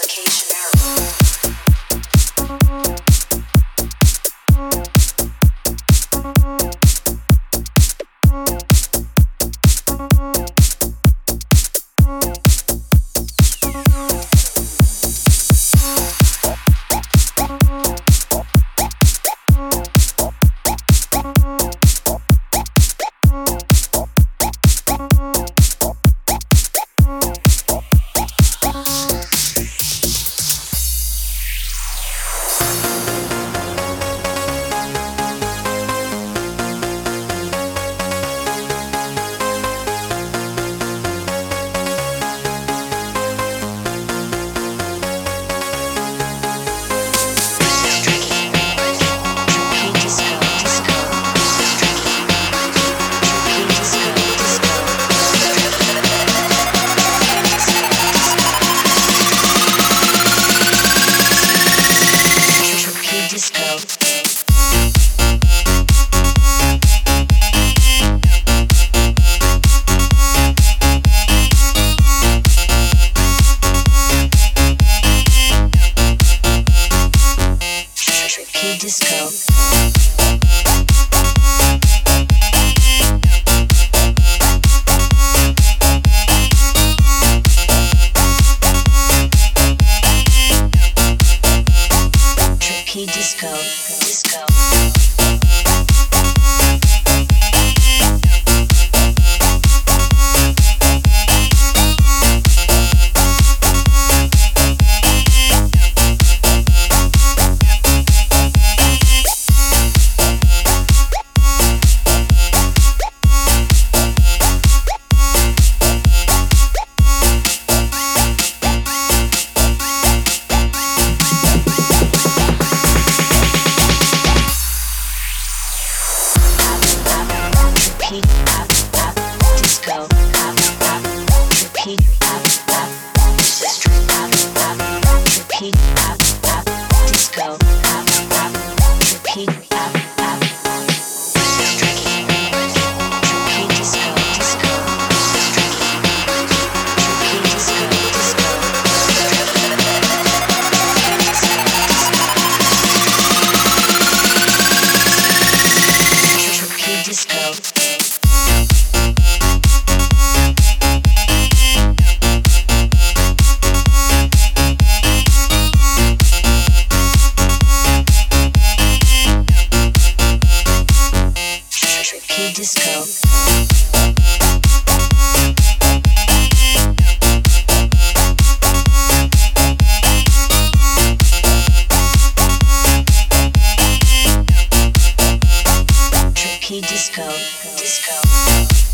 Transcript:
application. disco. Trippy disco. Trippy This is trippy disco. disco, disco.